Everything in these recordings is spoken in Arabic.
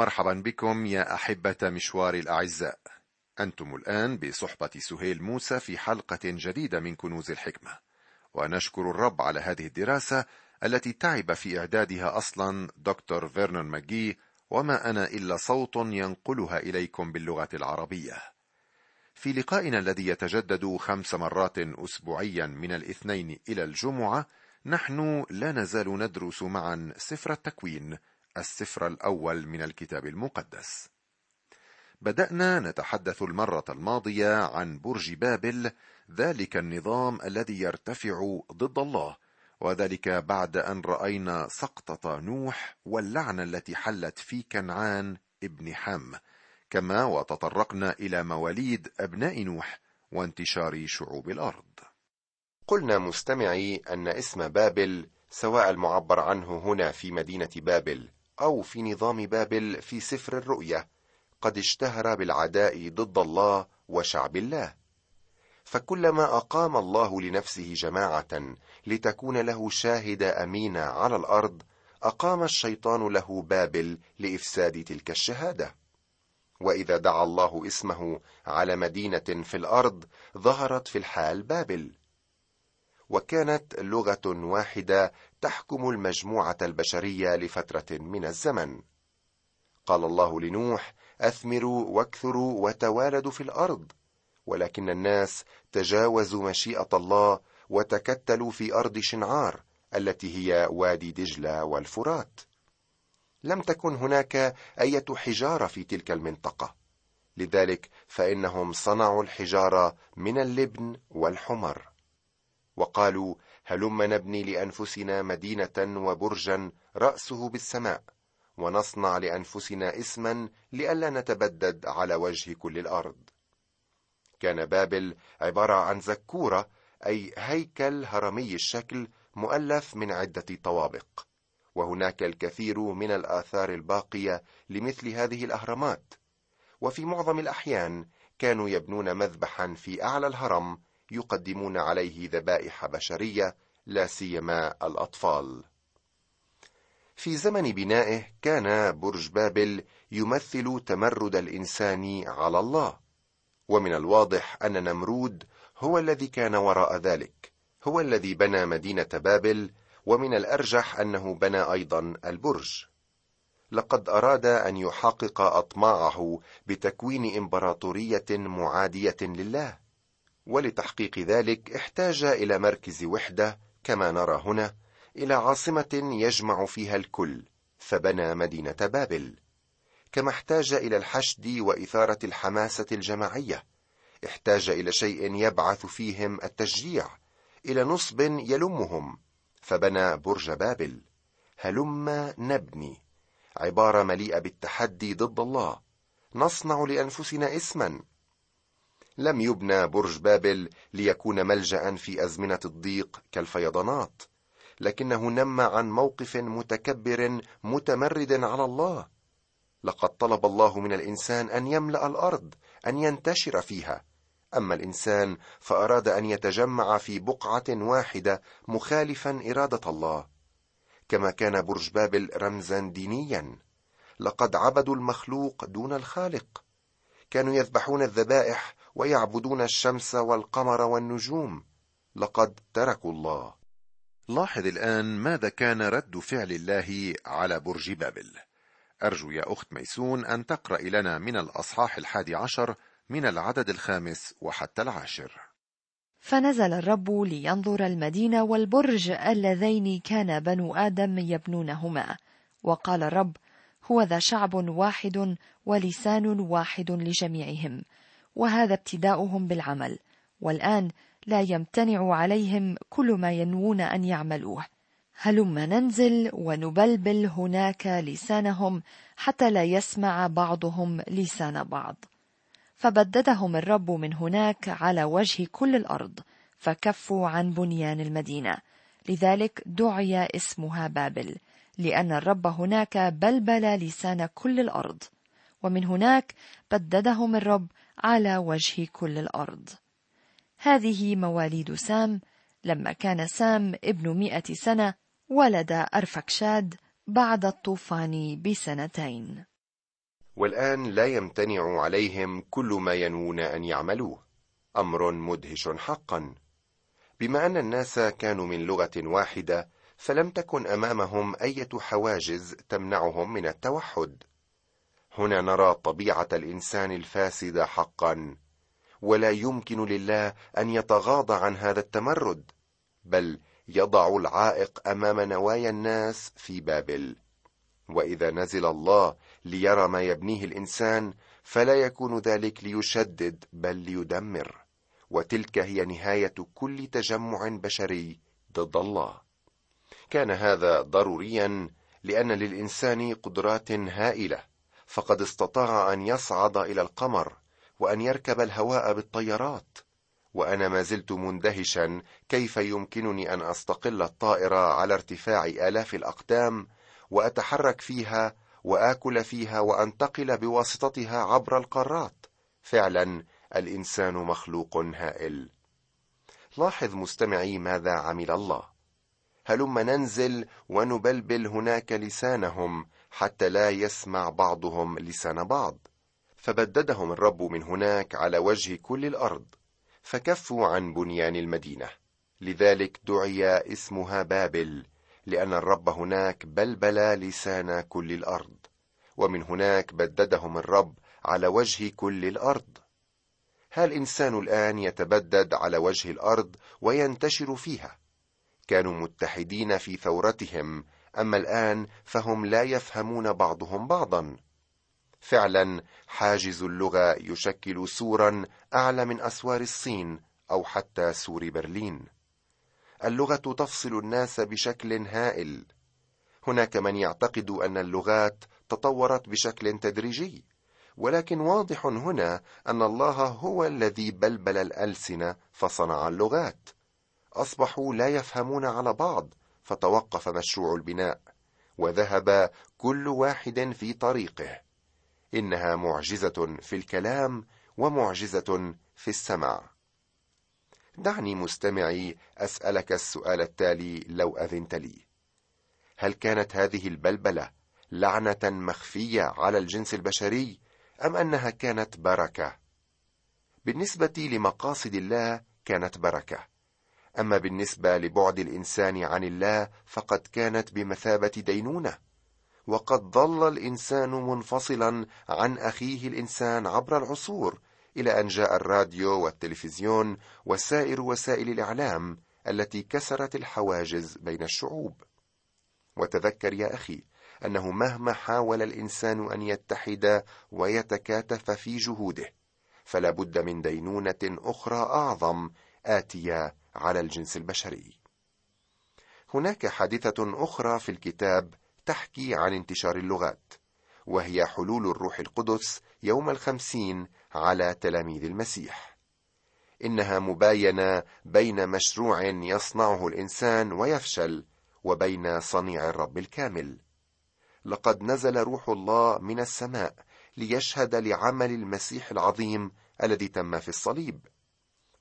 مرحبا بكم يا أحبة مشوار الأعزاء. أنتم الآن بصحبة سهيل موسى في حلقة جديدة من كنوز الحكمة. ونشكر الرب على هذه الدراسة التي تعب في إعدادها أصلا دكتور فيرنون ماجي وما أنا إلا صوت ينقلها إليكم باللغة العربية. في لقائنا الذي يتجدد خمس مرات أسبوعيا من الاثنين إلى الجمعة نحن لا نزال ندرس معا سفر التكوين. السفر الأول من الكتاب المقدس. بدأنا نتحدث المرة الماضية عن برج بابل ذلك النظام الذي يرتفع ضد الله وذلك بعد أن رأينا سقطة نوح واللعنة التي حلت في كنعان ابن حم كما وتطرقنا إلى مواليد أبناء نوح وانتشار شعوب الأرض. قلنا مستمعي أن اسم بابل سواء المعبر عنه هنا في مدينة بابل أو في نظام بابل في سفر الرؤيا قد اشتهر بالعداء ضد الله وشعب الله. فكلما أقام الله لنفسه جماعة لتكون له شاهده امينه على الأرض أقام الشيطان له بابل لإفساد تلك الشهادة. وإذا دعا الله اسمه على مدينة في الأرض ظهرت في الحال بابل. وكانت لغة واحدة تحكم المجموعة البشرية لفترة من الزمن. قال الله لنوح أثمروا واكثروا وتوالدوا في الأرض ولكن الناس تجاوزوا مشيئة الله وتكتلوا في أرض شنعار التي هي وادي دجلة والفرات. لم تكن هناك إيه حجارة في تلك المنطقة لذلك فإنهم صنعوا الحجارة من اللبن والحمر. وقالوا هلم نبني لأنفسنا مدينة وبرجا رأسه بالسماء ونصنع لأنفسنا اسما لئلا نتبدد على وجه كل الأرض. كان بابل عبارة عن زكورة أي هيكل هرمي الشكل مؤلف من عدة طوابق. وهناك الكثير من الآثار الباقية لمثل هذه الأهرامات. وفي معظم الأحيان كانوا يبنون مذبحا في أعلى الهرم يقدمون عليه ذبائح بشرية لا سيما الأطفال. في زمن بنائه كان برج بابل يمثل تمرد الإنسان على الله. ومن الواضح أن نمرود هو الذي كان وراء ذلك هو الذي بنى مدينة بابل ومن الأرجح أنه بنى أيضا البرج. لقد أراد أن يحقق أطماعه بتكوين إمبراطورية معادية لله. ولتحقيق ذلك احتاج إلى مركز وحدة كما نرى هنا إلى عاصمة يجمع فيها الكل فبنى مدينة بابل. كما احتاج إلى الحشد وإثارة الحماسة الجماعية احتاج إلى شيء يبعث فيهم التشجيع إلى نصب يلمهم فبنى برج بابل. هلم نبني عبارة مليئة بالتحدي ضد الله. نصنع لأنفسنا اسما. لم يبنى برج بابل ليكون ملجأ في أزمنة الضيق كالفيضانات لكنه نم عن موقف متكبر متمرد على الله. لقد طلب الله من الإنسان أن يملأ الأرض أن ينتشر فيها. أما الإنسان فأراد أن يتجمع في بقعة واحدة مخالفا إرادة الله. كما كان برج بابل رمزا دينيا. لقد عبدوا المخلوق دون الخالق. كانوا يذبحون الذبائح ويعبدون الشمس والقمر والنجوم. لقد تركوا الله. لاحظ الآن ماذا كان رد فعل الله على برج بابل. أرجو يا أخت ميسون أن تقرأ لنا من الأصحاح الحادي عشر من العدد الخامس وحتى العاشر. فنزل الرب لينظر المدينة والبرج اللذين كان بنو آدم يبنونهما. وقال الرب هو ذا شعب واحد ولسان واحد لجميعهم. وهذا ابتداؤهم بالعمل والآن لا يمتنع عليهم كل ما ينوون أن يعملوه. هلم ننزل ونبلبل هناك لسانهم حتى لا يسمع بعضهم لسان بعض. فبددهم الرب من هناك على وجه كل الأرض فكفوا عن بنيان المدينة. لذلك دعي اسمها بابل لأن الرب هناك بلبل لسان كل الأرض. ومن هناك بددهم الرب على وجه كل الأرض. هذه مواليد سام لما كان سام ابن مئة سنة ولد أرفكشاد بعد الطوفان بسنتين. والآن لا يمتنع عليهم كل ما ينوون أن يعملوه. أمر مدهش حقا. بما أن الناس كانوا من لغة واحدة فلم تكن أمامهم أية حواجز تمنعهم من التوحد. هنا نرى طبيعة الإنسان الفاسده حقا ولا يمكن لله أن يتغاضى عن هذا التمرد بل يضع العائق أمام نوايا الناس في بابل. وإذا نزل الله ليرى ما يبنيه الإنسان فلا يكون ذلك ليشدد بل ليدمر. وتلك هي نهاية كل تجمع بشري ضد الله. كان هذا ضروريا لأن للإنسان قدرات هائلة. فقد استطاع أن يصعد إلى القمر وأن يركب الهواء بالطيارات وأنا ما زلت مندهشا كيف يمكنني أن أستقل الطائرة على ارتفاع آلاف الأقدام وأتحرك فيها وآكل فيها وأنتقل بواسطتها عبر القارات؟ فعلا الإنسان مخلوق هائل. لاحظ مستمعي ماذا عمل الله. هلم ننزل ونبلبل هناك لسانهم حتى لا يسمع بعضهم لسان بعض. فبددهم الرب من هناك على وجه كل الأرض فكفوا عن بنيان المدينة. لذلك دعي اسمها بابل لأن الرب هناك بلبل لسان كل الأرض. ومن هناك بددهم الرب على وجه كل الأرض. هل الانسان الآن يتبدد على وجه الأرض وينتشر فيها؟ كانوا متحدين في ثورتهم أما الآن فهم لا يفهمون بعضهم بعضا. فعلا حاجز اللغة يشكل سورا أعلى من أسوار الصين أو حتى سور برلين. اللغة تفصل الناس بشكل هائل. هناك من يعتقد أن اللغات تطورت بشكل تدريجي ولكن واضح هنا أن الله هو الذي بلبل الألسنة فصنع اللغات. أصبحوا لا يفهمون على بعض فتوقف مشروع البناء وذهب كل واحد في طريقه. إنها معجزة في الكلام ومعجزة في السمع دعني مستمعي أسألك السؤال التالي لو أذنت لي. هل كانت هذه البلبلة لعنة مخفية على الجنس البشري أم أنها كانت بركة؟ بالنسبة لمقاصد الله كانت بركة. أما بالنسبة لبعد الإنسان عن الله فقد كانت بمثابة دينونة. وقد ظل الإنسان منفصلا عن أخيه الإنسان عبر العصور إلى أن جاء الراديو والتلفزيون وسائر وسائل الإعلام التي كسرت الحواجز بين الشعوب. وتذكر يا أخي أنه مهما حاول الإنسان أن يتحد ويتكاتف في جهوده فلا بد من دينونة أخرى أعظم آتية على الجنس البشري. هناك حادثة أخرى في الكتاب تحكي عن انتشار اللغات وهي حلول الروح القدس يوم الخمسين على تلاميذ المسيح. إنها مباينة بين مشروع يصنعه الإنسان ويفشل وبين صنيع الرب الكامل. لقد نزل روح الله من السماء ليشهد لعمل المسيح العظيم الذي تم في الصليب.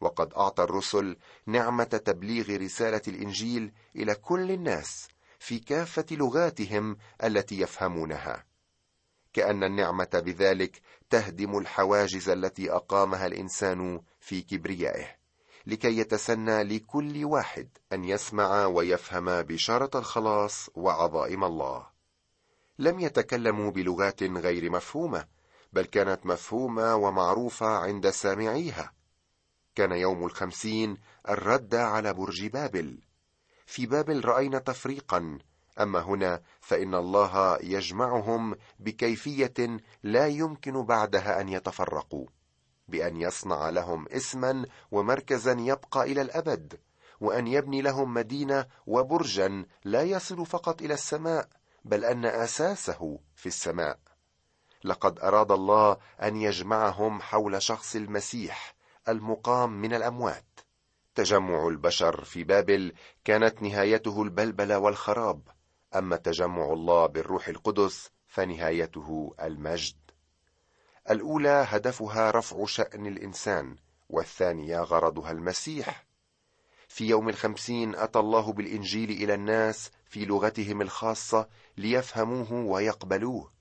وقد أعطى الرسل نعمة تبليغ رسالة الإنجيل إلى كل الناس في كافة لغاتهم التي يفهمونها. كأن النعمة بذلك تهدم الحواجز التي أقامها الإنسان في كبريائه لكي يتسنى لكل واحد أن يسمع ويفهم بشاره الخلاص وعظائم الله. لم يتكلموا بلغات غير مفهومة بل كانت مفهومة ومعروفة عند سامعيها. كان يوم الخمسين الرد على برج بابل. في بابل رأينا تفريقا أما هنا فإن الله يجمعهم بكيفية لا يمكن بعدها أن يتفرقوا بأن يصنع لهم اسما ومركزا يبقى إلى الأبد وأن يبني لهم مدينة وبرجا لا يصل فقط إلى السماء بل أن أساسه في السماء. لقد أراد الله أن يجمعهم حول شخص المسيح المقام من الأموات. تجمع البشر في بابل كانت نهايته البلبلة والخراب. أما تجمع الله بالروح القدس فنهايته المجد. الأولى هدفها رفع شأن الإنسان والثانية غرضها المسيح. في يوم الخمسين أتى الله بالإنجيل إلى الناس في لغتهم الخاصة ليفهموه ويقبلوه.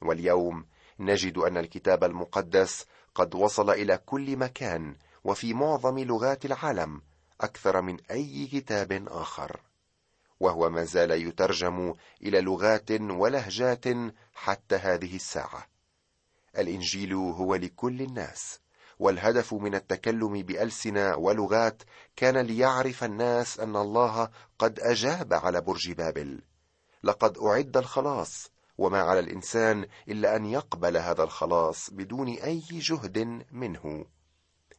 واليوم نجد أن الكتاب المقدس قد وصل إلى كل مكان وفي معظم لغات العالم أكثر من أي كتاب آخر. وهو ما زال يترجم إلى لغات ولهجات حتى هذه الساعة. الإنجيل هو لكل الناس والهدف من التكلم بألسنة ولغات كان ليعرف الناس أن الله قد أجاب على برج بابل. لقد أعد الخلاص وما على الإنسان إلا أن يقبل هذا الخلاص بدون أي جهد منه.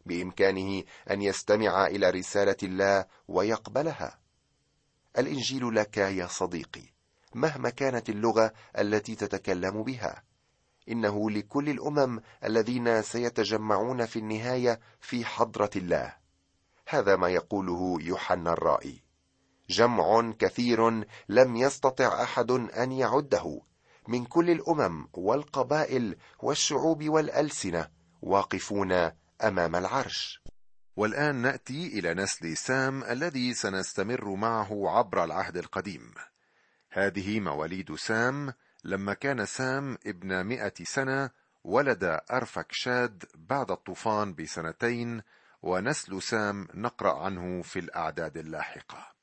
بإمكانه أن يستمع إلى رسالة الله ويقبلها. الإنجيل لك يا صديقي مهما كانت اللغة التي تتكلم بها إنه لكل الأمم الذين سيتجمعون في النهاية في حضرة الله. هذا ما يقوله يوحنا الرائي. جمع كثير لم يستطع أحد أن يعده. من كل الأمم والقبائل والشعوب والألسنة واقفون أمام العرش. والآن نأتي إلى نسل سام الذي سنستمر معه عبر العهد القديم. هذه مواليد سام لما كان سام ابن مئة سنة ولد أرفكشاد بعد الطوفان بسنتين ونسل سام نقرأ عنه في الأعداد اللاحقة.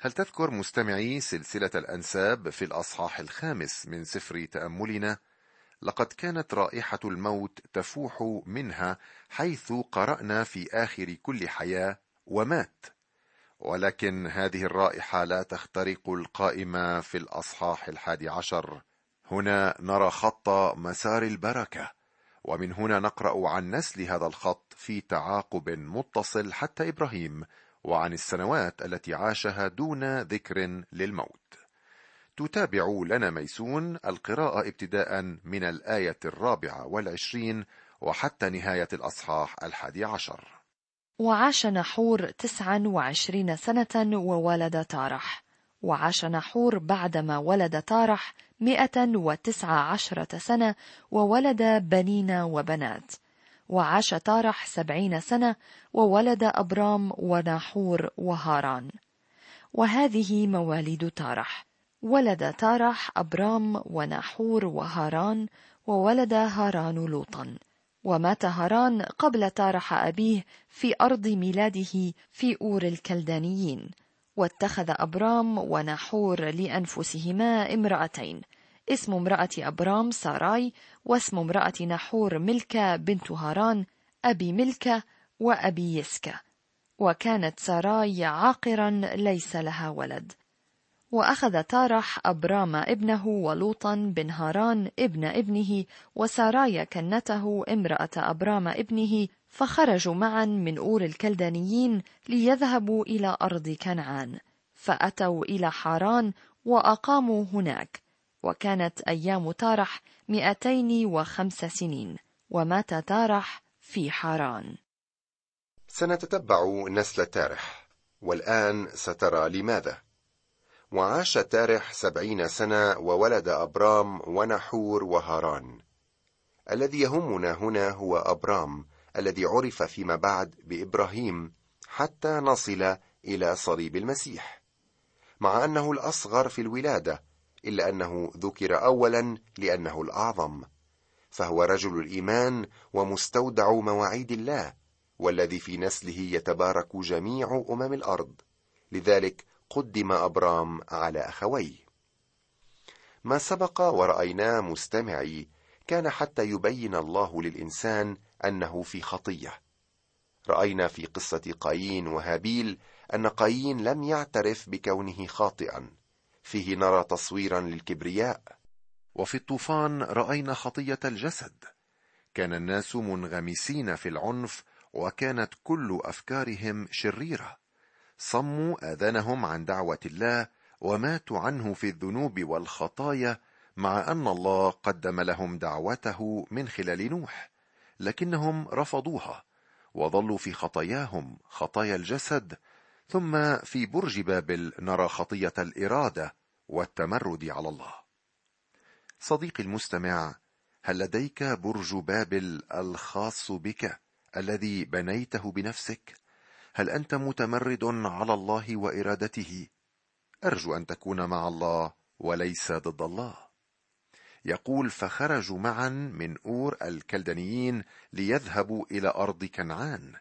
هل تذكر مستمعي سلسلة الأنساب في الأصحاح الخامس من سفر تأملنا؟ لقد كانت رائحة الموت تفوح منها حيث قرأنا في آخر كل حياة ومات ولكن هذه الرائحة لا تخترق القائمة في الأصحاح الحادي عشر هنا نرى خط مسار البركة ومن هنا نقرأ عن نسل هذا الخط في تعاقب متصل حتى إبراهيم وعن السنوات التي عاشها دون ذكر للموت. تتابع لنا ميسون القراءة ابتداء من الآية الرابعة والعشرين وحتى نهاية الأصحاح الحادي عشر. وعاش نحور تسعا وعشرين سنة وولد تارح وعاش نحور بعدما ولد تارح مئة وتسع عشرة سنة وولد بنين وبنات. وعاش تارح سبعين سنة وولد أبرام وناحور وهاران. وهذه مواليد تارح ولد تارح أبرام وناحور وهاران وولد هاران لوطا. ومات هاران قبل تارح أبيه في أرض ميلاده في أور الكلدانيين. واتخذ أبرام وناحور لأنفسهما امرأتين. اسم امرأة أبرام ساراي واسم امرأة ناحور ملكة بنت هاران أبي ملكة وأبي يسكة. وكانت ساراي عاقرا ليس لها ولد. وأخذ تارح أبرام ابنه ولوطا بن هاران ابن ابنه وسارايا كنته امرأة أبرام ابنه فخرجوا معا من أور الكلدانيين ليذهبوا إلى أرض كنعان. فأتوا إلى حاران وأقاموا هناك. وكانت أيام مئتين وخمس سنين ومات تارح في حاران. سنتتبع نسل تارح والآن سترى لماذا؟ وعاش تارح سبعين سنة وولد أبرام ونحور وهاران. الذي يهمنا هنا هو أبرام الذي عرف فيما بعد بإبراهيم حتى نصل إلى صليب المسيح. مع أنه الأصغر في الولادة إلا أنه ذكر أولا لأنه الأعظم. فهو رجل الإيمان ومستودع مواعيد الله والذي في نسله يتبارك جميع أمم الأرض. لذلك قدم أبرام على أخويه. ما سبق ورأيناه مستمعي كان حتى يبين الله للإنسان أنه في خطية. رأينا في قصة قايين وهابيل أن قايين لم يعترف بكونه خاطئا. فيه نرى تصويرا للكبرياء. وفي الطوفان رأينا خطية الجسد. كان الناس منغمسين في العنف وكانت كل أفكارهم شريرة. صموا آذانهم عن دعوة الله وماتوا عنه في الذنوب والخطايا مع أن الله قدم لهم دعوته من خلال نوح. لكنهم رفضوها وظلوا في خطاياهم خطايا الجسد ثم في برج بابل نرى خطية الإرادة والتمرد على الله. صديقي المستمع هل لديك برج بابل الخاص بك الذي بنيته بنفسك؟ هل أنت متمرد على الله وإرادته؟ أرجو أن تكون مع الله وليس ضد الله. يقول فخرجوا معا من أور الكلدانيين ليذهبوا إلى أرض كنعان.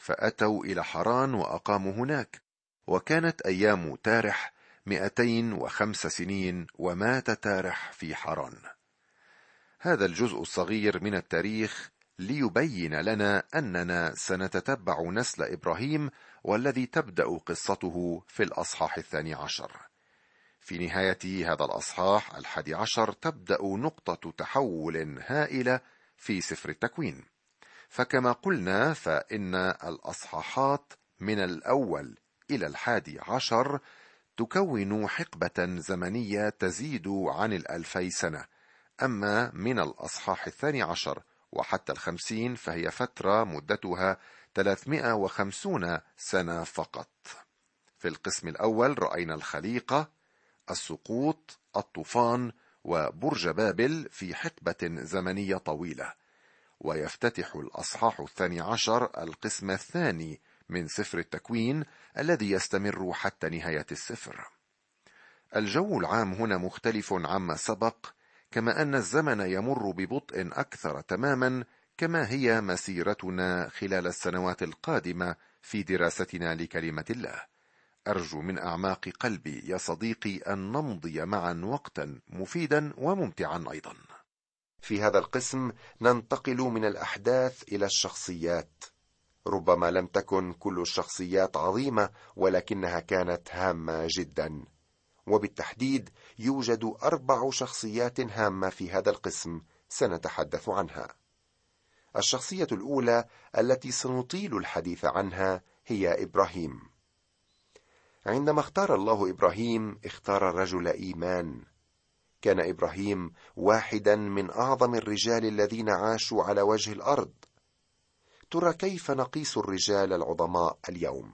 فأتوا إلى حران وأقاموا هناك. وكانت أيام تارح مئتين وخمس سنين ومات تارح في حران. هذا الجزء الصغير من التاريخ ليبين لنا أننا سنتتبع نسل إبراهيم والذي تبدأ قصته في الأصحاح الثاني عشر. في نهاية هذا الأصحاح الحادي عشر تبدأ نقطة تحول هائلة في سفر التكوين. فكما قلنا فإن الأصحاحات من الأول إلى الحادي عشر تكون حقبة زمنية تزيد عن الألفي سنة. أما من الأصحاح الثاني عشر وحتى الخمسين فهي فترة مدتها 350 سنة فقط. في القسم الأول رأينا الخليقة السقوط الطوفان وبرج بابل في حقبة زمنية طويلة. ويفتتح الأصحاح الثاني عشر القسم الثاني من سفر التكوين الذي يستمر حتى نهاية السفر. الجو العام هنا مختلف عما سبق كما أن الزمن يمر ببطء أكثر تماما كما هي مسيرتنا خلال السنوات القادمة في دراستنا لكلمة الله. أرجو من أعماق قلبي يا صديقي أن نمضي معا وقتا مفيدا وممتعا أيضا. في هذا القسم ننتقل من الأحداث إلى الشخصيات. ربما لم تكن كل الشخصيات عظيمة ولكنها كانت هامة جدا. وبالتحديد يوجد أربع شخصيات هامة في هذا القسم سنتحدث عنها. الشخصية الأولى التي سنطيل الحديث عنها هي إبراهيم. عندما اختار الله إبراهيم اختار رجل إيمان. كان إبراهيم واحدا من أعظم الرجال الذين عاشوا على وجه الأرض. ترى كيف نقيس الرجال العظماء اليوم؟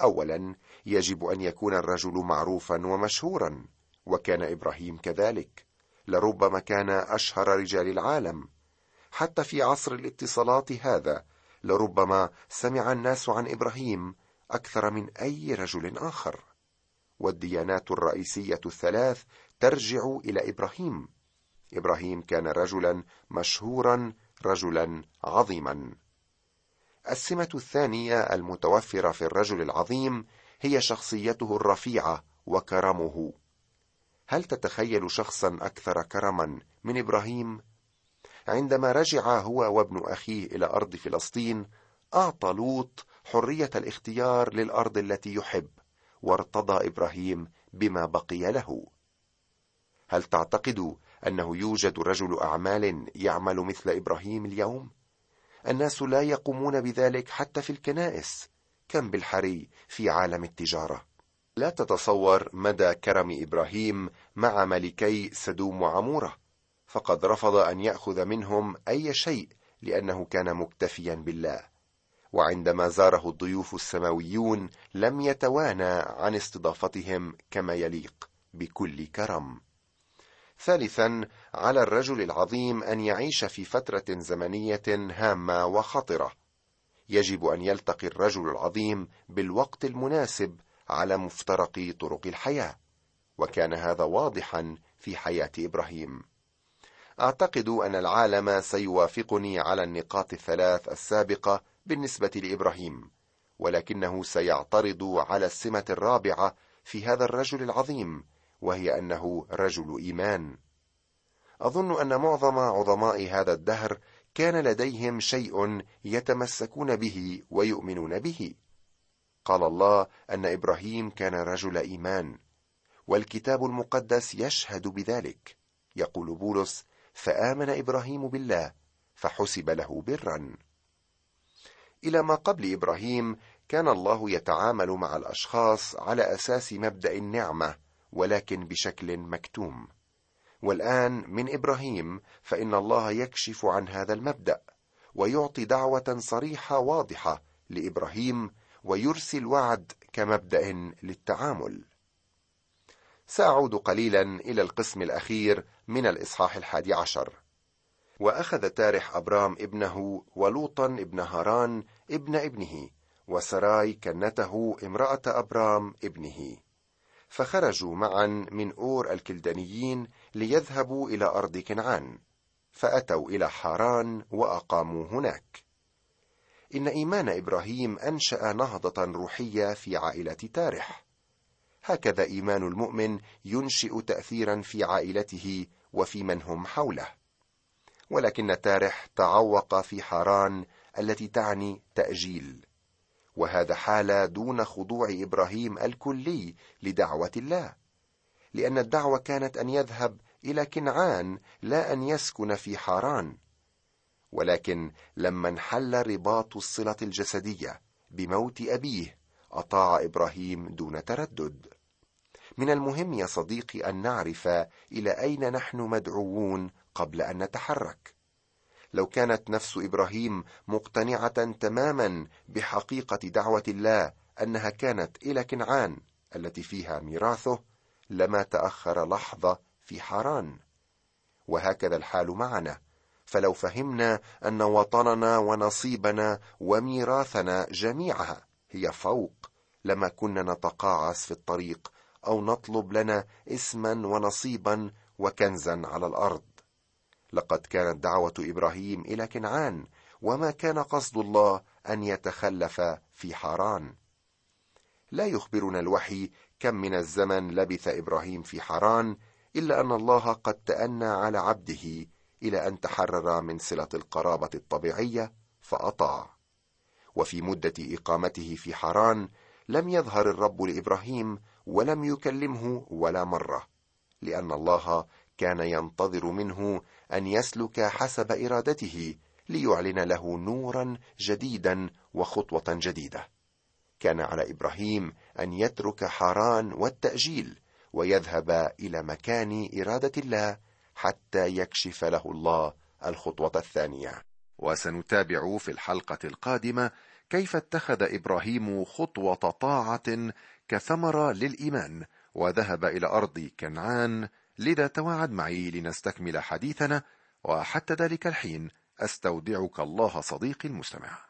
اولا يجب أن يكون الرجل معروفا ومشهورا وكان إبراهيم كذلك. لربما كان أشهر رجال العالم. حتى في عصر الاتصالات هذا لربما سمع الناس عن إبراهيم أكثر من أي رجل آخر. والديانات الرئيسية الثلاث ترجع إلى إبراهيم. إبراهيم كان رجلا مشهورا رجلا عظيما. السمة الثانية المتوفرة في الرجل العظيم هي شخصيته الرفيعة وكرمه. هل تتخيل شخصا أكثر كرما من إبراهيم؟ عندما رجع هو وابن أخيه إلى أرض فلسطين أعطى لوط حرية الاختيار للأرض التي يحب. وارتضى إبراهيم بما بقي له. هل تعتقد أنه يوجد رجل أعمال يعمل مثل إبراهيم اليوم؟ الناس لا يقومون بذلك حتى في الكنائس كم بالحري في عالم التجارة. لا تتصور مدى كرم إبراهيم مع ملكي سدوم وعمورة فقد رفض أن يأخذ منهم أي شيء لأنه كان مكتفيا بالله. وعندما زاره الضيوف السماويون لم يتوانى عن استضافتهم كما يليق بكل كرم. ثالثا على الرجل العظيم أن يعيش في فترة زمنية هامة وخطرة. يجب أن يلتقي الرجل العظيم بالوقت المناسب على مفترق طرق الحياة وكان هذا واضحا في حياة إبراهيم. أعتقد أن العالم سيوافقني على النقاط الثلاث السابقة بالنسبة لإبراهيم ولكنه سيعترض على السمة الرابعة في هذا الرجل العظيم وهي أنه رجل إيمان. أظن أن معظم عظماء هذا الدهر كان لديهم شيء يتمسكون به ويؤمنون به. قال الله أن إبراهيم كان رجل إيمان والكتاب المقدس يشهد بذلك. يقول بولس فآمن إبراهيم بالله فحسب له برا. إلى ما قبل إبراهيم كان الله يتعامل مع الأشخاص على أساس مبدأ النعمة ولكن بشكل مكتوم. والآن من إبراهيم فإن الله يكشف عن هذا المبدأ ويعطي دعوة صريحة واضحة لإبراهيم ويرسل وعد كمبدأ للتعامل. سأعود قليلا إلى القسم الأخير من الإصحاح الحادي عشر. وأخذ تارح أبرام ابنه ولوطا ابن هاران ابن ابنه وسراي كنته امرأة أبرام ابنه. فخرجوا معا من أور الكلدانيين ليذهبوا إلى أرض كنعان فأتوا إلى حاران وأقاموا هناك. إن إيمان إبراهيم أنشأ نهضة روحية في عائلة تارح. هكذا إيمان المؤمن ينشئ تاثيرا في عائلته وفي من هم حوله. ولكن تارح تعوق في حاران التي تعني تأجيل. وهذا حال دون خضوع إبراهيم الكلي لدعوة الله لأن الدعوة كانت أن يذهب إلى كنعان لا أن يسكن في حاران. ولكن لما انحل رباط الصلة الجسدية بموت أبيه أطاع إبراهيم دون تردد. من المهم يا صديقي أن نعرف إلى أين نحن مدعوون قبل أن نتحرك. لو كانت نفس إبراهيم مقتنعة تماما بحقيقة دعوة الله أنها كانت إلى كنعان التي فيها ميراثه لما تأخر لحظة في حران وهكذا الحال معنا. فلو فهمنا أن وطننا ونصيبنا وميراثنا جميعها هي فوق لما كنا نتقاعس في الطريق أو نطلب لنا اسما ونصيبا وكنزا على الأرض. لقد كانت دعوة إبراهيم إلى كنعان وما كان قصد الله أن يتخلف في حران لا يخبرنا الوحي كم من الزمن لبث إبراهيم في حران إلا أن الله قد تأنى على عبده إلى أن تحرر من صلة القرابة الطبيعية فأطاع. وفي مدة إقامته في حران لم يظهر الرب لإبراهيم ولم يكلمه ولا مرة لأن الله كان ينتظر منه أن يسلك حسب إرادته ليعلن له نورا جديدا وخطوة جديدة. كان على إبراهيم أن يترك حران والتأجيل ويذهب إلى مكان إرادة الله حتى يكشف له الله الخطوة الثانية. وسنتابع في الحلقة القادمة كيف اتخذ إبراهيم خطوة طاعة كثمرة للإيمان وذهب إلى أرض كنعان لذا تواعد معي لنستكمل حديثنا وحتى ذلك الحين أستودعك الله صديقي المستمع.